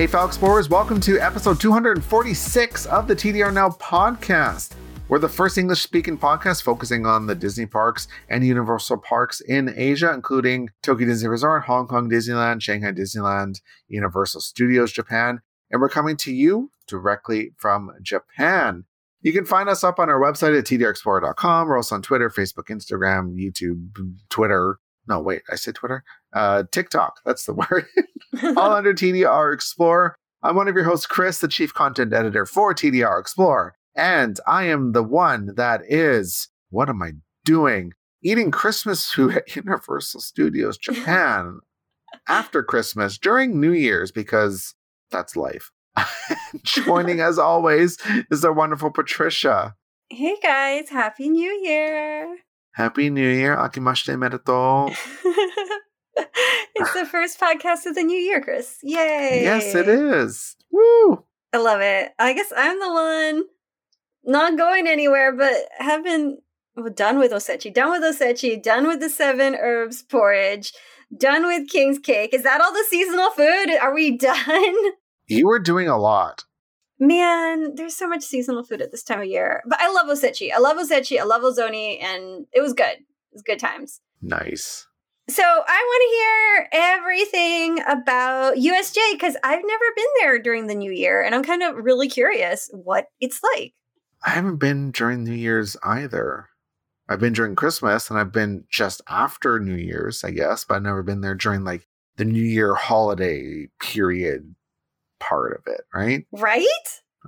Hey, fellow explorers, welcome to episode 246 of the TDR Now podcast. We're the first English speaking podcast focusing on the Disney parks and Universal parks in Asia, including Tokyo Disney Resort, Hong Kong Disneyland, Shanghai Disneyland, Universal Studios Japan. And we're coming to you directly from Japan. You can find us up on our website at tdrexplorer.com. We're also on Twitter, Facebook, Instagram, YouTube, Twitter. No, wait, I said Twitter. Uh, TikTok. That's the word. All under TDR Explorer. I'm one of your hosts, Chris, the chief content editor for TDR Explorer. And I am the one that is, what am I doing? Eating Christmas food at Universal Studios Japan after Christmas during New Year's because that's life. Joining as always is our wonderful Patricia. Hey guys, Happy New Year! Happy New Year, Akemashite Omedetou. it's the first podcast of the new year, Chris. Yay! Yes, it is. Woo! I love it. I guess I'm the one not going anywhere, but have been well, done with osechi, done with osechi, done with the seven herbs porridge, done with king's cake. Is that all the seasonal food? Are we done? You were doing a lot. Man, there's so much seasonal food at this time of year. But I love osechi. I love osechi. I love ozoni, and it was good. It was good times. Nice. So I want to hear everything about USJ because I've never been there during the new year, and I'm kind of really curious what it's like. I haven't been during New Year's either. I've been during Christmas and I've been just after New Year's, I guess, but I've never been there during like the New Year holiday period part of it, right? Right?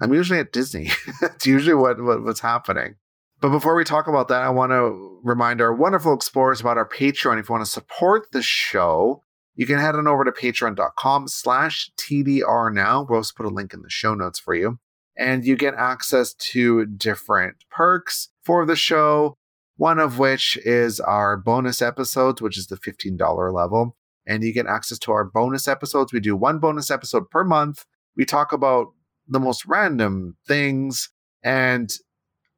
I'm usually at Disney. It's usually what, what what's happening. But before we talk about that, I want to remind our wonderful explorers about our Patreon. If you want to support the show, you can head on over to patreon.com slash TDR now. We'll also put a link in the show notes for you and you get access to different perks for the show. One of which is our bonus episodes, which is the $15 level. And you get access to our bonus episodes. We do one bonus episode per month. We talk about the most random things. And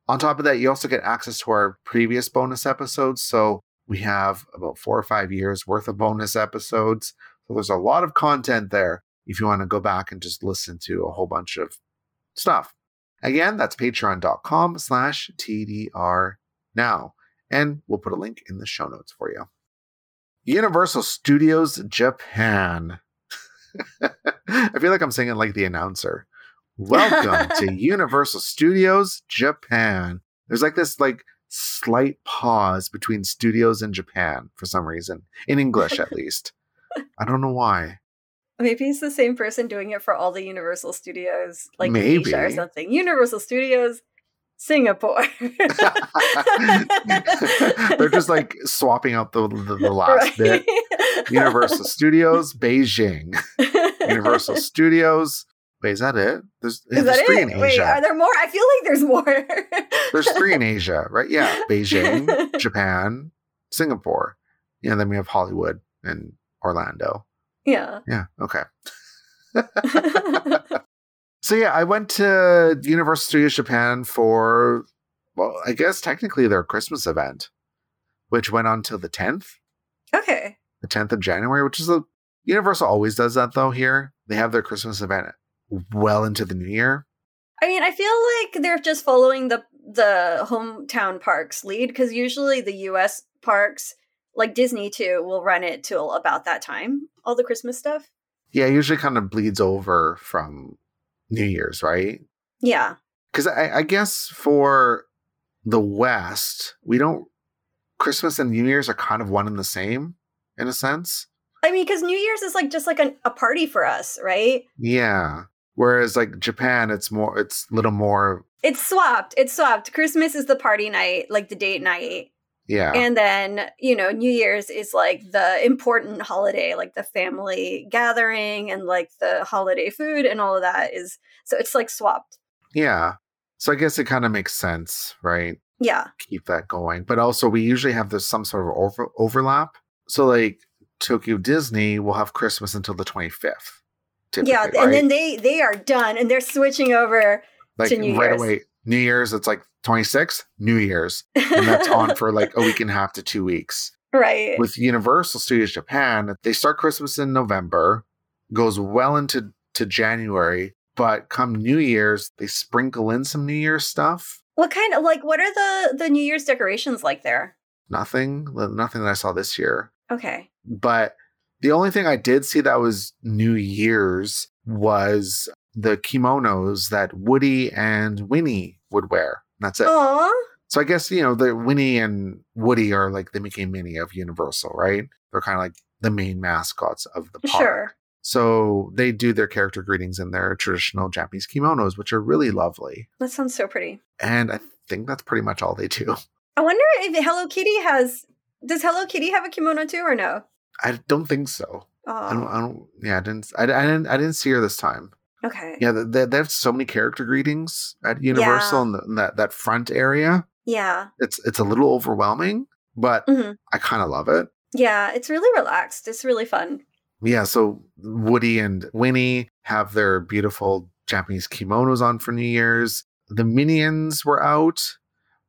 on top of that, you also get access to our previous bonus episodes. So we have about four or five years worth of bonus episodes. So there's a lot of content there if you want to go back and just listen to a whole bunch of stuff. Again, that's patreon.com slash TDR now. And we'll put a link in the show notes for you. Universal Studios Japan. I feel like I'm singing like the announcer. Welcome to Universal Studios Japan. There's like this like slight pause between studios and Japan for some reason, in English at least. I don't know why. Maybe it's the same person doing it for all the Universal Studios, like Maybe. Asia or something. Universal Studios, Singapore. They're just like swapping out the the, the last bit. Universal Studios, Beijing. Universal Studios. Wait, is that it? There's, Is there's that three it? in Wait, Asia. are there more? I feel like there's more. there's three in Asia, right? Yeah, Beijing, Japan, Singapore. Yeah, then we have Hollywood and Orlando. Yeah. Yeah, okay. So yeah, I went to Universal Studios Japan for well, I guess technically their Christmas event, which went on till the 10th, okay. the 10th of January, which is a Universal always does that though here. They have their Christmas event well into the new year. I mean, I feel like they're just following the the hometown parks lead because usually the U.S. parks, like Disney too, will run it till about that time. All the Christmas stuff. Yeah, it usually kind of bleeds over from New Year's, right? Yeah. Because I, I guess for the West, we don't Christmas and New Year's are kind of one and the same in a sense. I mean, because New Year's is like just like an, a party for us, right? Yeah. Whereas like Japan, it's more it's a little more It's swapped. It's swapped. Christmas is the party night, like the date night. yeah. And then, you know, New Year's is like the important holiday, like the family gathering and like the holiday food and all of that is so it's like swapped. yeah. So I guess it kind of makes sense, right? Yeah. Keep that going. But also we usually have this some sort of over, overlap. So like Tokyo Disney will have Christmas until the 25th. Yeah. right? And then they they are done and they're switching over like to New right Year's. away. New Year's, it's like 26th, New Year's. And that's on for like a week and a half to two weeks. right. With Universal Studios Japan, they start Christmas in November, goes well into to January, but come New Year's, they sprinkle in some New Year's stuff. What kind of like what are the the New Year's decorations like there? Nothing, nothing that I saw this year. Okay. But the only thing I did see that was New Year's was the kimonos that Woody and Winnie would wear. That's it. Aw. So I guess, you know, the Winnie and Woody are like the Mickey and Minnie of Universal, right? They're kind of like the main mascots of the park. Sure. So they do their character greetings in their traditional Japanese kimonos, which are really lovely. That sounds so pretty. And I think that's pretty much all they do. I wonder if Hello Kitty has does Hello Kitty have a kimono too or no? I don't think so. I don't, Oh. I don't, yeah, I didn't, I, I didn't, I didn't see her this time. Okay. Yeah, they, they have so many character greetings at Universal Yeah. in, the, in that, that front area. Yeah. It's, it's a little overwhelming, but hmm I kind of love it. Yeah, it's really relaxed. It's really fun. Yeah, so Woody and Winnie have their beautiful Japanese kimonos on for New Year's. The Minions were out,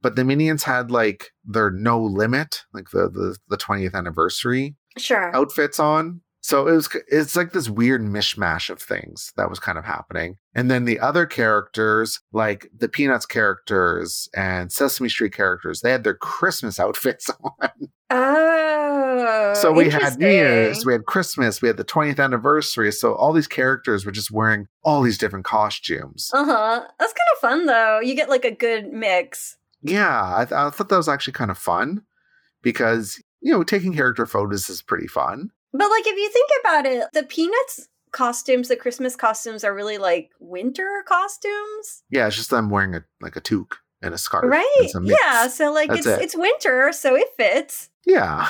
but the Minions had like their no limit, like the the, the 20th anniversary Sure. outfits on. So it was it's like this weird mishmash of things that was kind of happening. And then the other characters, like the Peanuts characters and Sesame Street characters, they had their Christmas outfits on. Oh. So we had New Year's, we had Christmas, we had the 20th anniversary. So all these characters were just wearing all these different costumes. Uh-huh. That's kind of fun though. You get like a good mix. Yeah, I, th- I thought that was actually kind of fun because, you know, taking character photos is pretty fun. But like if you think about it, the Peanuts costumes, the Christmas costumes are really like winter costumes. Yeah, it's just them wearing a like a toque and a scarf. Right? Yeah, so like That's it's it. it's winter, so it fits. Yeah.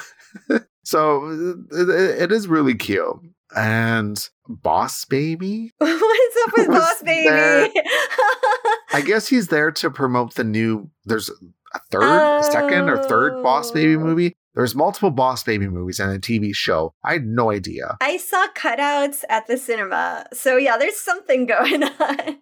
so it, it- it is really cute. And Boss Baby, What's up with Boss Baby? I guess he's there to promote the new. There's a third, second, or third Boss Baby Oh. movie. There's multiple Boss Baby movies and a TV show. I had no idea. I saw cutouts at the cinema. So yeah, there's something going on.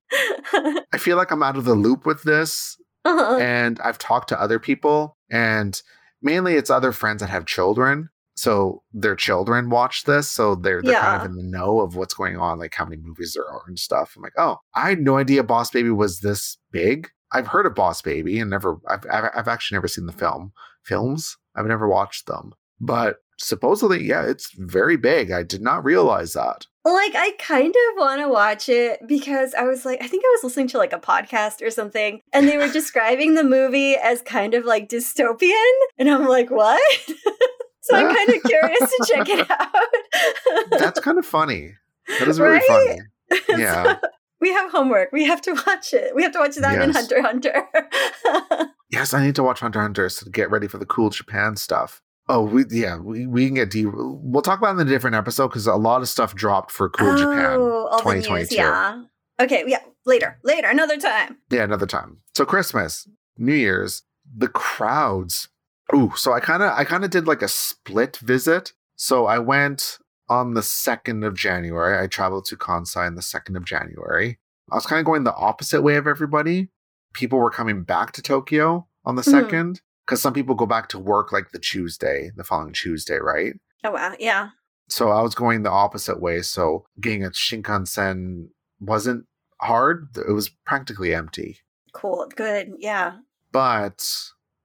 I feel like I'm out of the loop with this, uh-huh. and I've talked to other people, and mainly it's other friends that have children. So their children watch this, so they're they're kind of in the know of what's going on, like how many movies there are and stuff. I'm like, oh, I had no idea Boss Baby was this big. I've heard of Boss Baby and never, I've, I've, I've actually never seen the mm-hmm. film films. I've never watched them, but supposedly, yeah, it's very big. I did not realize that. Like I kind of want to watch it because I was like I think I was listening to like a podcast or something and they were describing the movie as kind of like dystopian and I'm like what? so I'm kind of curious to check it out. That's kind of funny. That is really Right? funny. Yeah. We have homework. We have to watch it. We have to watch that and Yes. Hunter Hunter. Yes, I need to watch Hunter Hunter to get ready for the cool Japan stuff. Oh, we yeah, we, we can get deep. We'll talk about it in a different episode because a lot of stuff dropped for Cool Japan. Oh, all the news, 2022. yeah. Okay, yeah, later, later, another time. Yeah, another time. So Christmas, New Year's, the crowds. Ooh, so I kind of I kind of did like a split visit. So I went on the second of January. I traveled to Kansai on the second of January. I was kind of going the opposite way of everybody. People were coming back to Tokyo on the Mhm. second because some people go back to work like the Tuesday, the following Tuesday, right? Oh wow, yeah. So I was going the opposite way. So getting a Shinkansen wasn't hard. It was practically empty. Cool, good, yeah. But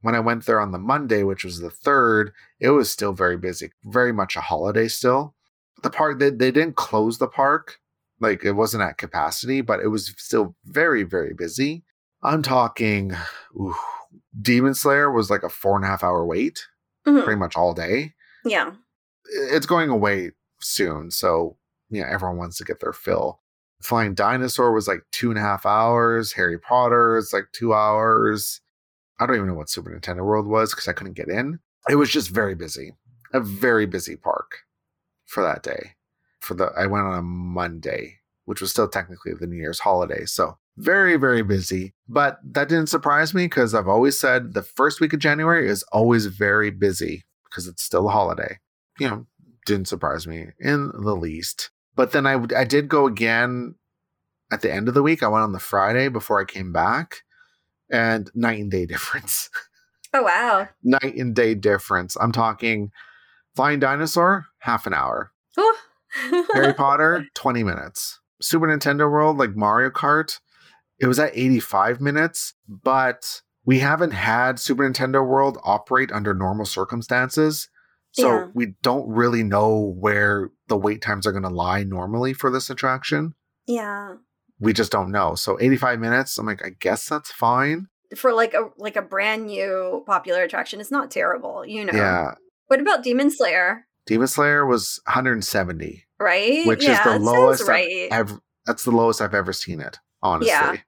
when I went there on the Monday, which was the third, it was still very busy, very much a holiday still. The park, they, they didn't close the park, like it wasn't at capacity, but it was still very, very busy. I'm talking, ooh, Demon Slayer was like a four and a half hour wait, Mhm. pretty much all day. Yeah. It's going away soon, so yeah, everyone wants to get their fill. Flying Dinosaur was like two and a half hours. Harry Potter is like two hours. I don't even know what Super Nintendo World was because I couldn't get in. It was just very busy, a very busy park for that day. For the I went on a Monday, which was still technically the New Year's holiday, so very very busy. But that didn't surprise me because I've always said the first week of January is always very busy because it's still a holiday. You know, didn't surprise me in the least. But then I I did go again at the end of the week. I went on the Friday before I came back, and night and day difference. Oh wow. night and day difference. I'm talking Flying Dinosaur, half an hour. Harry Potter, 20 minutes. Super Nintendo World, like Mario Kart, it was at 85 minutes, but we haven't had Super Nintendo World operate under normal circumstances. So Yeah. we don't really know where the wait times are going to lie normally for this attraction. Yeah. We just don't know. So 85 minutes, I'm like, I guess that's fine. For like a like a brand new popular attraction, it's not terrible, you know. Yeah. What about Demon Slayer? Demon Slayer was 170, Right? which yeah, is the lowest I've right. ever. That's the lowest I've ever seen it, honestly. Yeah.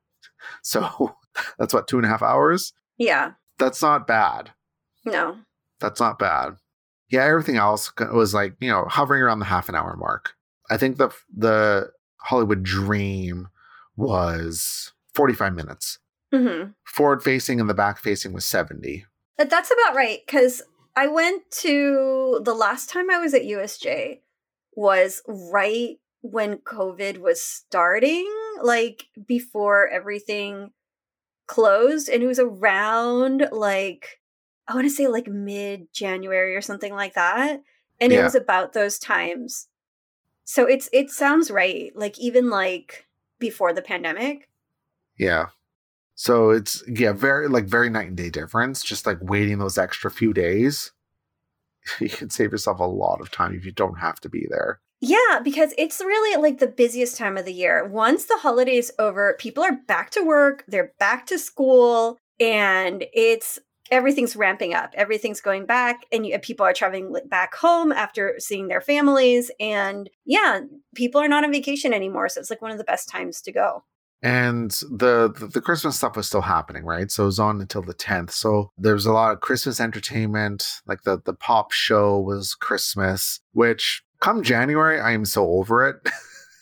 So that's what two and a half hours. yeah. That's not bad. No. That's not bad. Yeah, everything else was like you know hovering around the half an hour mark. I think the the Hollywood Dream was 45 minutes. hmm Forward facing and the back facing was 70. But that's about right because I went to the last time I was at USJ was right when COVID was starting, like before everything closed, and it was around like I want to say like mid January or something like that, and it was about those times. So it's it sounds right, like even like before the pandemic. Yeah. So it's yeah, very like very night and day difference. Just like waiting those extra few days, you can save yourself a lot of time if you don't have to be there. Yeah, because it's really like the busiest time of the year. Once the holidays over, people are back to work, they're back to school, and it's everything's ramping up. Everything's going back, and you, people are traveling back home after seeing their families. And yeah, people are not on vacation anymore, so it's like one of the best times to go. And the, the the Christmas stuff was still happening, right? So it was on until the tenth. So there was a lot of Christmas entertainment. Like the the pop show was Christmas, which come January, I am so over it.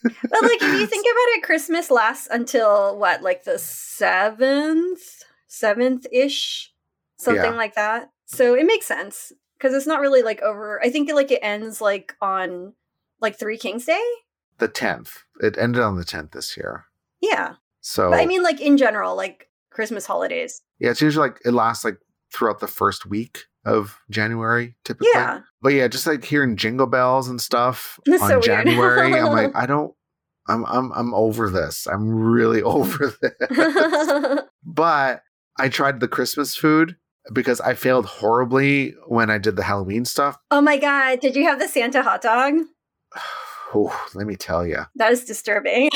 But like, if you think about it, Christmas lasts until what, like the seventh, seventh ish, something Yeah. like that. So it makes sense because it's not really like over. I think like it ends like on like Three Kings Day. the tenth. It ended on the tenth this year. Yeah, So but I mean, like in general, like Christmas holidays. yeah, it's usually like it lasts like throughout the first week of January, typically. Yeah, But yeah, just like hearing jingle bells and stuff That's on so. January, I'm like, I don't. I'm I'm I'm over this. I'm really over this. but I tried the Christmas food because I failed horribly when I did the Halloween stuff. oh my god, did you have the Santa hot dog? Oh, let me tell you. That is disturbing.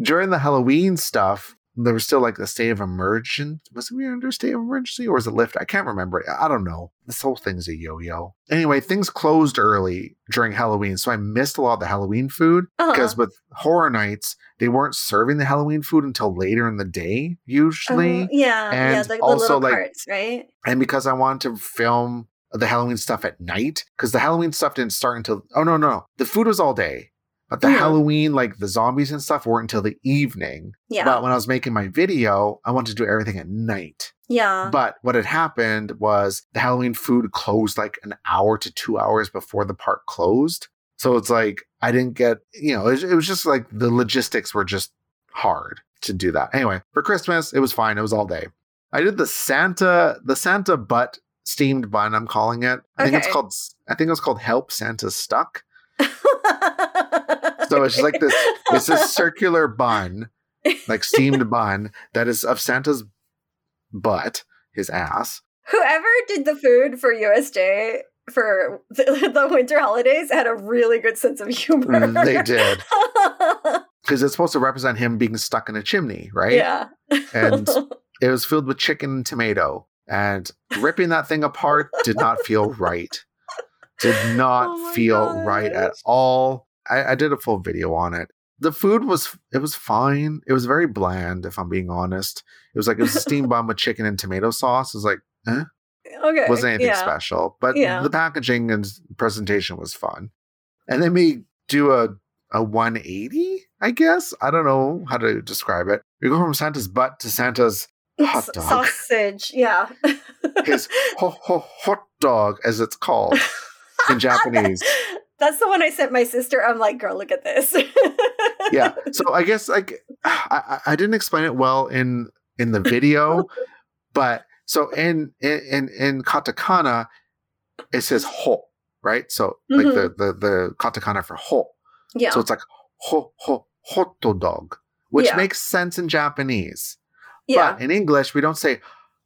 During the Halloween stuff, there was still like the state of emergency. Was we under state of emergency or was it lift? I can't remember. I don't know. This whole thing's a yo-yo. Anyway, things closed early during Halloween, so I missed a lot of the Halloween food. Uh-huh. because with horror nights they weren't serving the halloween food until later in the day usually Oh, yeah, yeah, and the also, like- carts, right? and because i wanted to film the halloween stuff at night because the halloween stuff didn't start until oh no no no the food was all day but the Mhm. halloween like the zombies and stuff weren't until the evening Yeah, but when i was making my video i wanted to do everything at night yeah. but what had happened was the Halloween food closed like an hour to two hours before the park closed. So it's like I didn't get, you know, it, it was just like the logistics were just hard to do that. Anyway, for Christmas, it was fine. It was all day. I did the Santa, the Santa butt steamed bun. I'm calling it. I think it's called. I think it was called Help Santa Stuck. So it's just like this. It's this circular bun, like steamed bun that is of Santa's butt, his ass. Whoever did the food for USJ for the, the winter holidays had a really good sense of humor. Mm, they did. because it's supposed to represent him being stuck in a chimney, right? Yeah. And it was filled with chicken and tomato, and ripping that thing apart did not feel right. Did not Oh feel right at all. I, I did a full video on it. The food was it was fine. It was very bland, if I'm being honest. It was like it was a steamed bun with chicken and tomato sauce. It was like okay. wasn't anything yeah. special, but Yeah. the packaging and presentation was fun. And then we do a a 180, I guess. I don't know how to describe it. We go from Santa's butt to Santa's hot dog. Sausage, yeah. His ho, ho, hot dog, as it's called in Japanese. That's the one I sent my sister. I'm like, girl, look at this. Yeah. So I guess like I, I didn't explain it well in in the video, but so in in in katakana, it says ho, right? So like the mm-hmm. the the katakana for ho. yeah. So it's like ho ho hot dog, which Yeah. makes sense in Japanese. Yeah. But in English, we don't say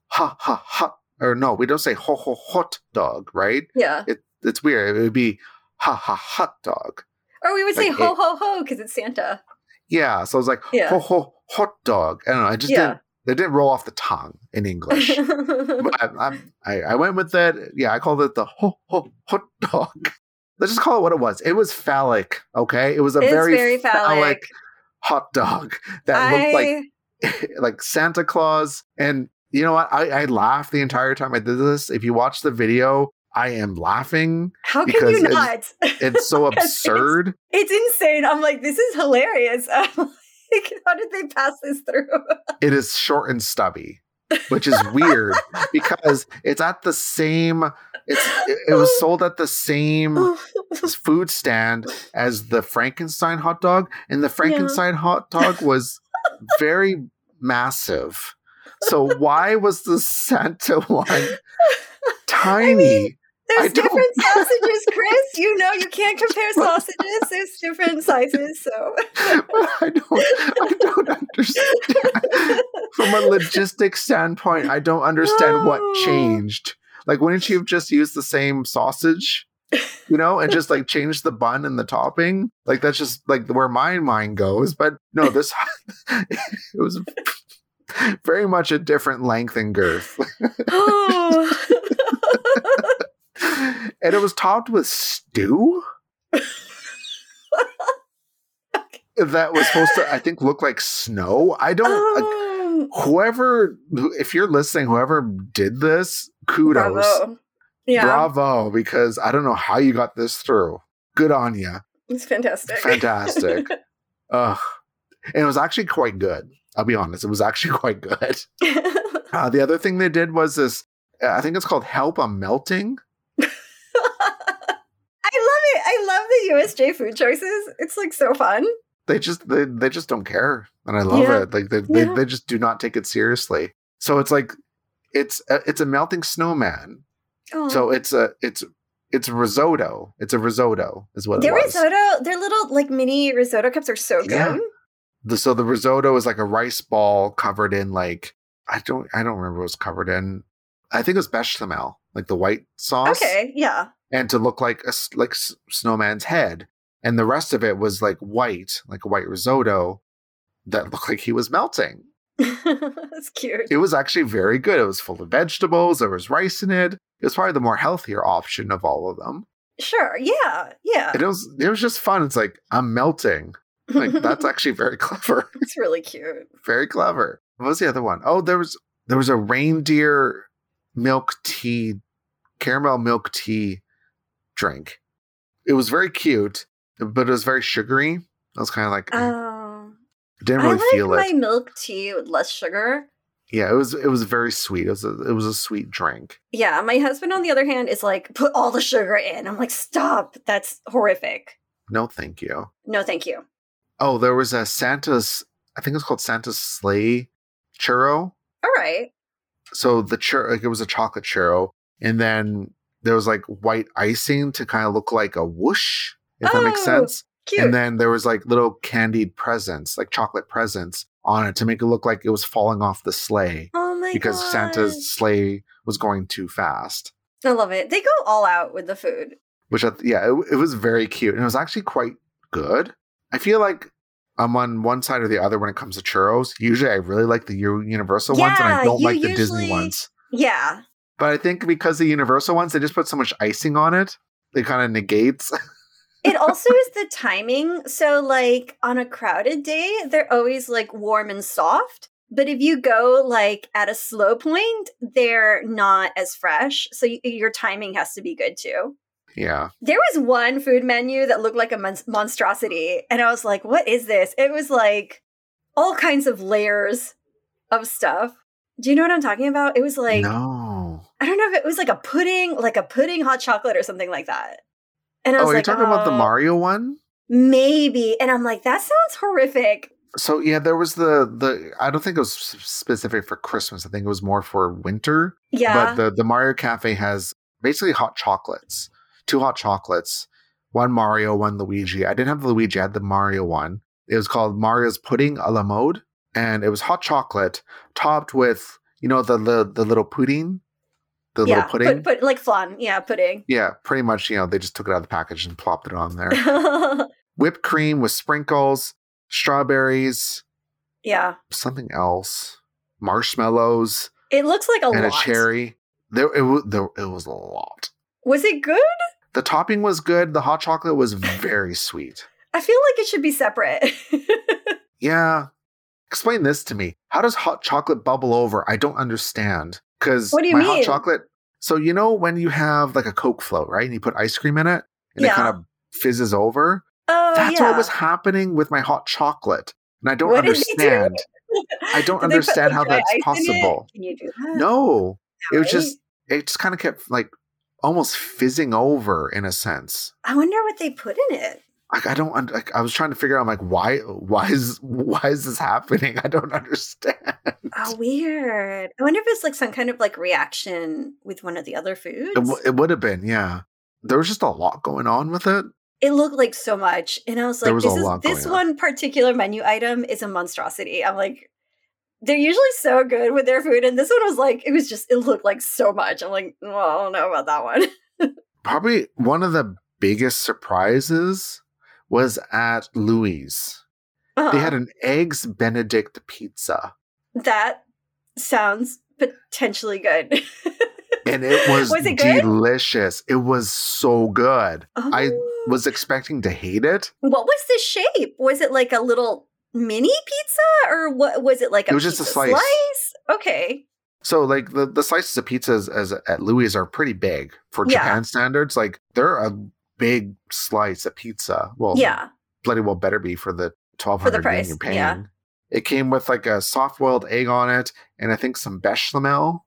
ha ha ha, or no, we don't say ho ho hot dog, right? yeah. It, it's weird. It would be ha ha hot dog. Or we would say ho it- ho ho because it's Santa. Yeah. So it's like Yeah. ho ho hot dog. I don't know. I just Yeah. didn't. They didn't roll off the tongue in English. but I, I, I went with it. Yeah, I called it the ho ho hot dog. Let's just call it what it was. It was phallic. Okay, it was a It's very, very phallic. hot dog that looked like like Santa Claus. And you know what? I, I laughed the entire time I did this. If you watch the video, I am laughing. how can because you it's- not? It's so Because it's- absurd. It's insane. I'm like, this is hilarious. Like, how did they pass this through? It is short and stubby, which is weird because it's at the same. It's it, it was sold at the same food stand as the Frankenstein hot dog, and the Frankenstein hot dog was very massive. So why was the Santa one tiny? I There's don't- different sausages, Chris. You know you can't compare sausages. There's different sizes. So I don't. I don't understand. From a logistic standpoint, I don't understand what changed. Like, wouldn't you have just used the same sausage? You know, and just like change the bun and the topping. Like that's just like where my mind goes. But no, this it was very much a different length and girth. oh. and it was topped with stew that was supposed to, I think, look like snow. I don't. like, Oh. whoever, if you're listening, whoever did this, kudos, Bravo. Yeah, bravo, because I don't know how you got this through. Good on you, it's fantastic. fantastic. Ugh, and it was actually quite good. I'll be honest, it was actually quite good. Uh, the other thing they did was this. I think it's called "Help I'm Melting." I love it. I love the USJ food choices. It's like so fun. they just they, they just don't care and i love Yeah. it like they, they, Yeah. they just do not take it seriously so it's like it's a, it's a melting snowman Oh. so it's a it's it's risotto it's a risotto is what their it was risotto, their little like mini risotto cups are so good. Yeah. the, so the risotto is like a rice ball covered in like i don't i don't remember what it was covered in i think it was bechamel like the white sauce Okay, yeah. And to look like a like snowman's head and the rest of it was like white like a white risotto that looked like he was melting That's cute. it was actually very good. It was full of vegetables. There was rice in it. It was probably the more healthier option of all of them. Sure. Yeah. Yeah. It was it was just fun. It's like I'm melting. Like that's actually very clever. it's really cute. very clever. What was the other one? Oh, there was there was a reindeer milk tea, caramel milk tea drink. It was very cute, but it was very sugary. I was kind of like, eh, Oh. didn't I really like feel my it. milk tea with less sugar. Yeah, it was it was very sweet. It was a, it was a sweet drink. Yeah, my husband, on the other hand, is like, put all the sugar in. I'm like, stop. That's horrific. No, thank you. No, thank you. Oh, there was a Santa's. I think it's called Santa's sleigh churro. All right. So the churro, like it was a chocolate churro, and then there was like white icing to kind of look like a whoosh, if that makes Oh, sense. Cute. And then there was like little candied presents, like chocolate presents on it to make it look like it was falling off the sleigh oh my because god. Santa's sleigh was going too fast. I love it. They go all out with the food. Which, I, yeah, it, it was very cute and it was actually quite good. I feel like I'm on one side or the other when it comes to churros. Usually, I really like the Universal ones, and I don't like the Disney ones. Yeah. But I think because the Universal ones, they just put so much icing on it, it kind of negates. It also is the timing. So, like, on a crowded day, they're always like warm and soft. But if you go like at a slow point, they're not as fresh. So, y- your timing has to be good too. yeah, There was one food menu that looked like a mon- monstrosity. And I was like, what is this? It was like all kinds of layers of stuff. Do you know what I'm talking about? It was like, no. I don't know if it was like a pudding, like a pudding hot chocolate or something like that. And I Oh, was you're like, talking about the "Oh, Mario one? Maybe. And I'm like, that sounds horrific. So yeah, there was the the. I don't think it was specific for Christmas. I think it was more for winter. Yeah. But the the Mario Cafe has basically hot chocolates, two hot chocolates, one Mario, one Luigi. I didn't have the Luigi. I had the Mario one, It was called Mario's Pudding a la Mode, and it was hot chocolate topped with you know the the, the little pudding, the yeah, little pudding. Put, put, like flan. Yeah, pudding. yeah, pretty much. You know, they just took it out of the package and plopped it on there. Whipped cream with sprinkles, strawberries, yeah. something else, marshmallows, It looks like a and lot. a cherry. There, it there, it was a lot. Was it good? The topping was good. The hot chocolate was very sweet. I feel like it should be separate. Yeah. Explain this to me. How does hot chocolate bubble over? I don't understand. Because What do you my hot mean? chocolate. So you know when you have like a Coke float, right? And you put ice cream in it, and it kind of fizzes over. oh, That's yeah. what was happening with my hot chocolate, and I don't What do? understand. I don't put, understand how that's ice in it? possible. Can you do that? No, it was Right? just it just kind of kept like almost fizzing over in a sense. I wonder what they put in it. Like I don't. Like, I was trying to figure out. Like, why? Why is why is this happening? I don't understand. Oh, weird. I wonder if it's like some kind of like reaction with one of the other foods. It, w- it would have been, yeah. There was just a lot going on with it. it looked like so much, and I was like, was "This is this going on. one particular menu item is a monstrosity." I'm like, they're usually so good with their food, and this one was like, it was just it looked like so much. I'm like, well, I don't know about that one. Probably one of the biggest surprises was at Louie's. They Uh-huh. had an eggs Benedict pizza, that sounds potentially good. and it was, Was it good? delicious. It was so good. I Oh. was expecting to hate it. What was the shape? Was it like a little mini pizza, or what was it like? A It was just a pizza slice. Okay. So, like the, the slices of pizzas as at Louie's are pretty big for Yeah. Japan standards. Like they're a big slice of pizza. Well, Yeah. bloody well better be for the twelve the yen you're paying. yeah. It came with like a soft boiled egg on it, and I think some bechamel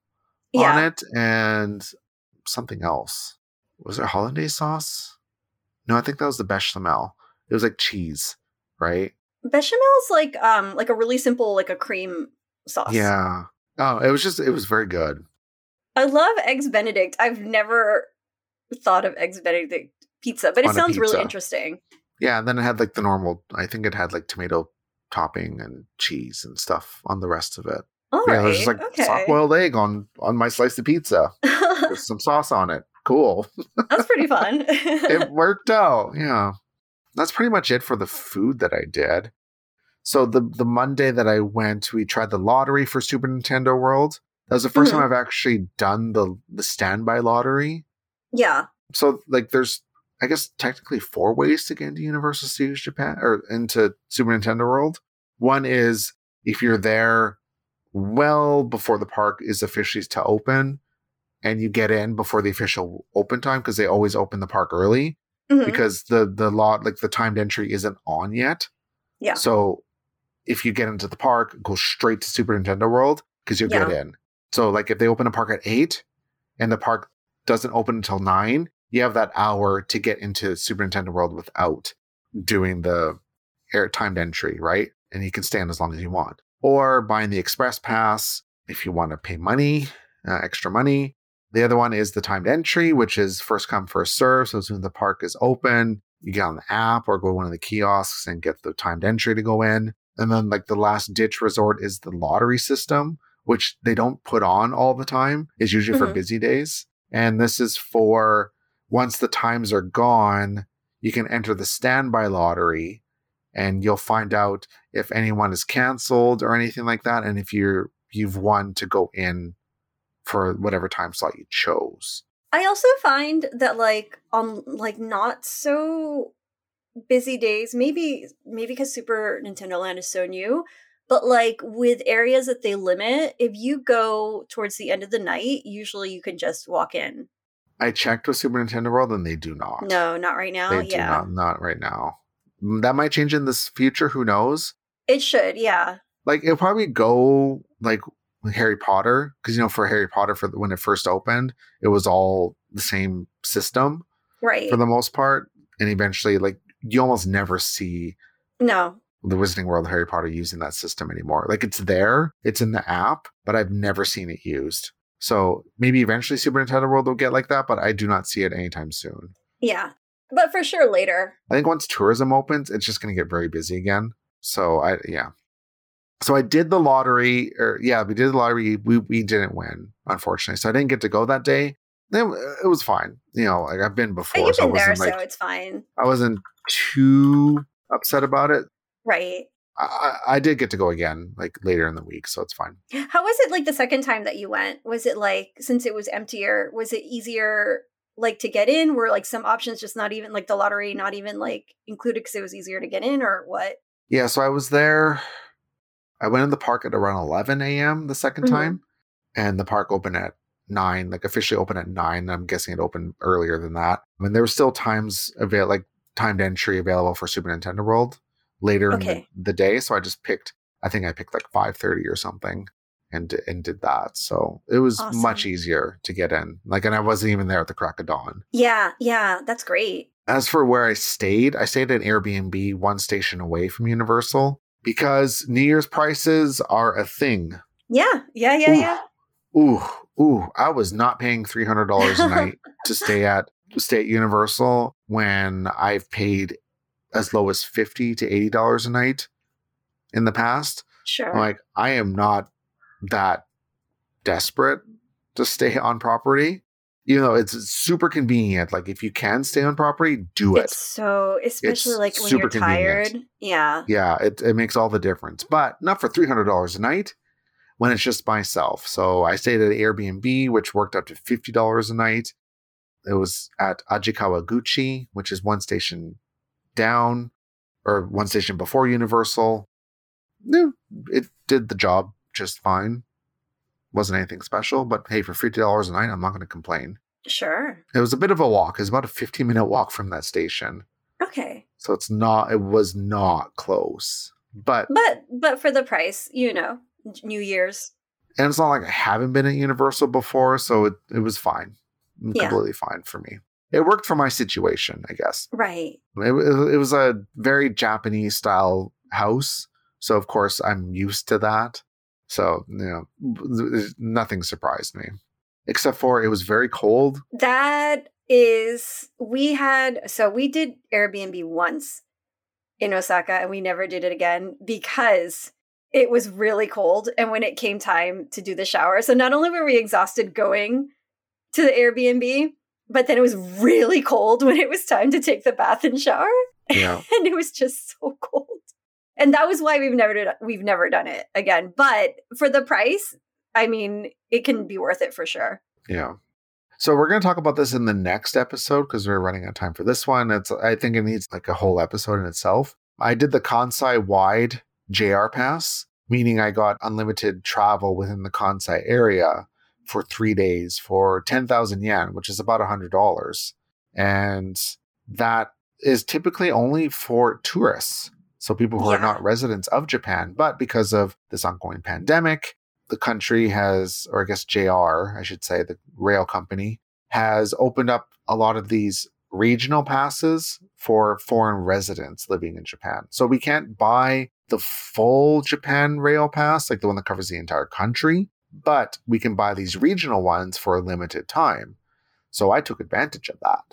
on it, and something else. Was there hollandaise sauce? No, I think that was the bechamel. It was like cheese, right? Bechamel's like um like a really simple like a cream sauce. Yeah. Oh, it was just it was very good. I love eggs Benedict. I've never thought of eggs Benedict pizza, but it sounds really interesting. Yeah, and then it had like the normal. I think it had like tomato topping and cheese and stuff on the rest of it. All yeah, right. there's just like okay. soft boiled egg on on my slice of pizza with some sauce on it. Cool. That's pretty fun. it worked out. Yeah. That's pretty much it for the food that I did. So the the Monday that I went, we tried the lottery for Super Nintendo World. That was the 1st Mhm. time I've actually done the the standby lottery. yeah. So like there's I guess technically four ways to get into Universal Studios Japan or into Super Nintendo World. One is if you're there well before the park is officially to open and you get in before the official open time because they always open the park early Mhm. because the the lot like the timed entry isn't on yet. Yeah. So if you get into the park, go straight to Super Nintendo World because you'll get in. So like if they open a park at eight and the park doesn't open until nine, you have that hour to get into Super Nintendo World without doing the air timed entry, right? And you can stand as long as you want. Or buying the express pass if you want to pay money, uh, extra money. The other one is the timed entry, which is first come, first serve. So as soon as the park is open, you get on the app or go to one of the kiosks and get the timed entry to go in. And then like the last ditch resort is the lottery system, which they don't put on all the time. It's usually for Mhm. busy days. And this is for once the times are gone, you can enter the standby lottery and you'll find out if anyone is canceled or anything like that. And if you're you've won to go in for whatever time slot you chose. I also find that like on like not so busy days, maybe maybe because Super Nintendo Land is so new, but like with areas that they limit, if you go towards the end of the night, usually you can just walk in. I checked with Super Nintendo World and they do not. No, not right now. they do yeah. not. Not right now. Mm, That might change in this future. Who knows? It should, yeah. Like it'll probably go like Harry Potter because you know for Harry Potter for when it first opened, it was all the same system Right. for the most part, and eventually like you almost never see no. the Wizarding World of Harry Potter using that system anymore. Like it's there, it's in the app, but I've never seen it used. So maybe eventually Super Nintendo World will get like that, but I do not see it anytime soon. Yeah. But for sure later. I think once tourism opens, it's just going to get very busy again. So I yeah. So I did the lottery, or yeah, we did the lottery. We we didn't win, unfortunately. So I didn't get to go that day. It, it was fine. You know, like I've been before, You've so been there, wasn't so it's fine. I wasn't too upset about it. Right. I, I did get to go again, like later in the week, so it's fine. How was it like the second time that you went? Was it like since it was emptier, was it easier like to get in? Were like some options just not even like the lottery not even like included because it was easier to get in or what? Yeah, so I was there. I went in the park at around 11 a.m. the 2nd Mhm. time, and the park opened at nine, like officially open at nine. I'm guessing it opened earlier than that. I mean, there were still times available, like timed entry available for Super Nintendo World later in the, the day. So I just picked. I think I picked like 5:30 or something, and and did that. So it was much easier to get in. Like, and I wasn't even there at the crack of dawn. Yeah, yeah, that's great. As for where I stayed, I stayed at an Airbnb one station away from Universal because New Year's prices are a thing. Yeah, yeah, yeah, Ooh. yeah. Ooh, ooh, I was not paying three hundred dollars a night to stay at to stay at Universal when I've paid as low as fifty to eighty dollars a night in the past. Sure. I'm like, I am not that desperate to stay on property. You know, it's super convenient. Like if you can stay on property, do it. it's so especially It's like when super you're convenient. tired. Yeah. yeah, it, it makes all the difference. But not for three hundred dollars a night when it's just myself. So I stayed at Airbnb, which worked up to fifty dollars a night. It was at Ajikawaguchi, which is one station down or one station before Universal. No, It did the job just fine. Wasn't anything special, but hey, for fifty dollars a night, I'm not going to complain. Sure. It was a bit of a walk. It was about a fifteen minute walk from that station, Okay. so it's not. It was not close, but But but for the price, you know, New Year's. and it's not like I haven't been at Universal before, so it, it was fine, Yeah. completely fine for me. It worked for my situation, I guess. Right. It, it was a very Japanese style house, so of course I'm used to that. So you know, nothing surprised me, except for it was very cold. That is we had so we did Airbnb once in Osaka and we never did it again because it was really cold and when it came time to do the shower. So not only were we exhausted going to the Airbnb, but then it was really cold when it was time to take the bath and shower Yeah, and it was just so cold. And that was why we've never did, we've never done it again. But for the price, I mean, it can be worth it for sure. yeah. So we're going to talk about this in the next episode because we're running out of time for this one. It's I think it needs like a whole episode in itself. I did the Kansai wide JR pass, meaning I got unlimited travel within the Kansai area for three days for 10,000 yen, which is about $100. And that is typically only for tourists. So people who Yeah. are not residents of Japan. But because of this ongoing pandemic, the country has, or I guess JR, I should say, the rail company, has opened up a lot of these regional passes for foreign residents living in Japan. So we can't buy the full Japan rail pass, like the one that covers the entire country, but we can buy these regional ones for a limited time. So I took advantage of that.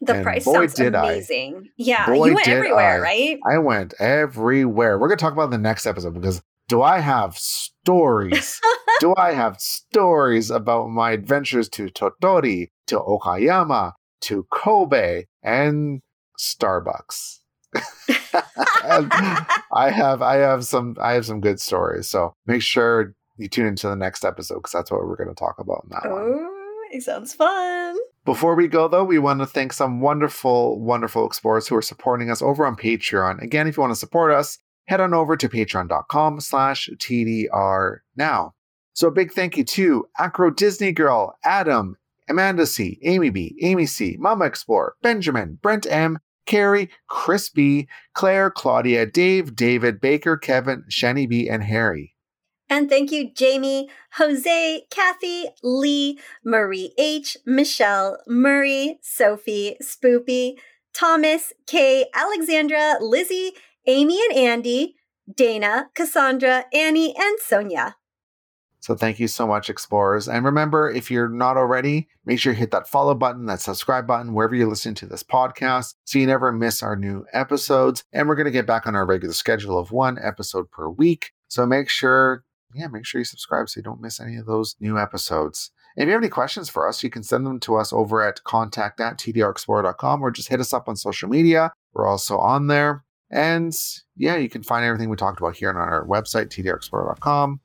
The And price boy, sounds did I. amazing. Yeah, Boy, you went everywhere, I. right? I went everywhere. We're going to talk about in the next episode because do I have stories? do I have stories about my adventures to Tottori, to Okayama, to Kobe, and Starbucks? I have I have some I have some good stories. So make sure you tune into the next episode because that's what we're going to talk about in that one. oh, it sounds fun. Before we go, though, we want to thank some wonderful, wonderful explorers who are supporting us over on Patreon. Again, if you want to support us, head on over to patreon.com slash TDR now. So a big thank you to Acro Disney Girl, Adam, Amanda C, Amy B, Amy C, Mama Explorer, Benjamin, Brent M, Carrie, Chris B, Claire, Claudia, Dave, David, Baker, Kevin, Shani B, and Harry. And thank you, Jamie, Jose, Kathy, Lee, Marie H, Michelle, Murray, Sophie, Spoopy, Thomas, Kay, Alexandra, Lizzie, Amy and Andy, Dana, Cassandra, Annie, and Sonia. So thank you so much, explorers. And remember, if you're not already, make sure you hit that follow button, that subscribe button, wherever you're listening to this podcast, so you never miss our new episodes. And we're going to get back on our regular schedule of one episode per week. So make sure, yeah, make sure you subscribe so you don't miss any of those new episodes. If you have any questions for us, you can send them to us over at contact at tdrexplorer.com or just hit us up on social media. We're also on there. And yeah, you can find everything we talked about here on our website, tdrexplorer.com.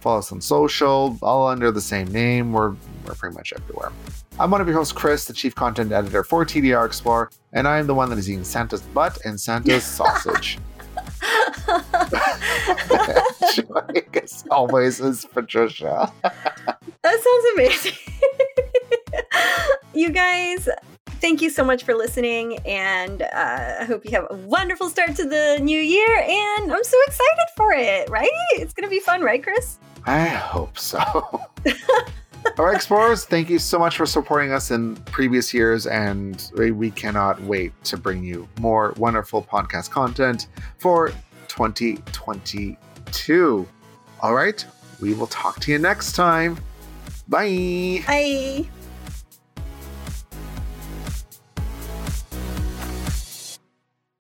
Follow us on social, all under the same name. We're, we're pretty much everywhere. I'm one of your hosts, Chris, the chief content editor for TDR Explorer, and I am the one that is eating Santa's butt and Santa's sausage. As always is Patricia. that sounds amazing. you guys, thank you so much for listening, and uh, I hope you have a wonderful start to the new year. And I'm so excited for it, right? It's going to be fun, right, Chris? I hope so. All right, explorers, thank you so much for supporting us in previous years, and we cannot wait to bring you more wonderful podcast content for 2022. All right, we will talk to you next time. Bye. Bye.